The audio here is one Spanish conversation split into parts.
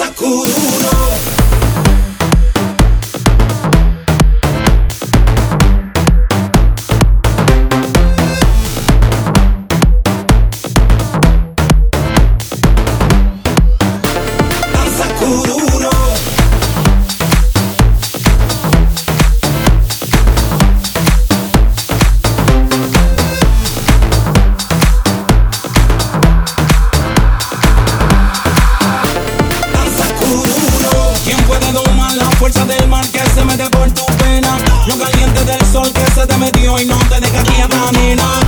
sacudo. Fuerza del mar que se mete por tu pena. Lo caliente del sol que se te metió y no te deja aquí a nena.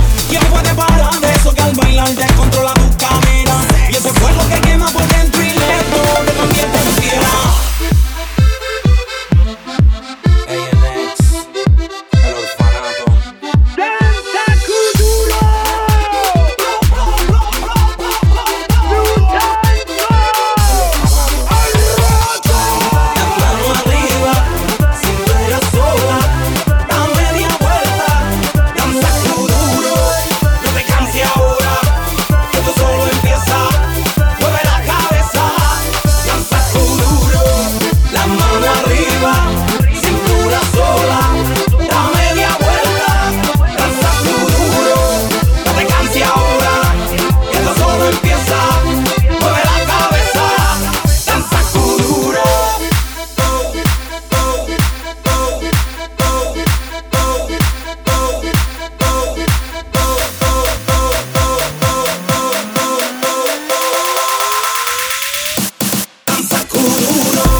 Oh, ooh.